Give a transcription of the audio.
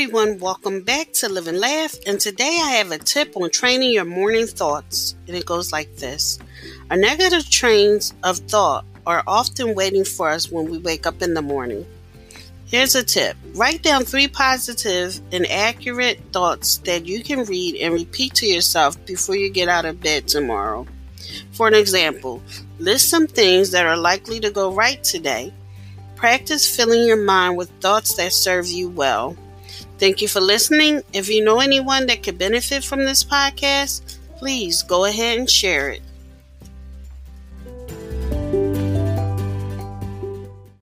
everyone, welcome back to Live and Laugh. And today I have a tip on training your morning thoughts. And it goes like this Our negative trains of thought are often waiting for us when we wake up in the morning. Here's a tip write down three positive and accurate thoughts that you can read and repeat to yourself before you get out of bed tomorrow. For an example, list some things that are likely to go right today Practice filling your mind with thoughts that serve you well. Thank you for listening. If you know anyone that could benefit from this podcast, please go ahead and share it.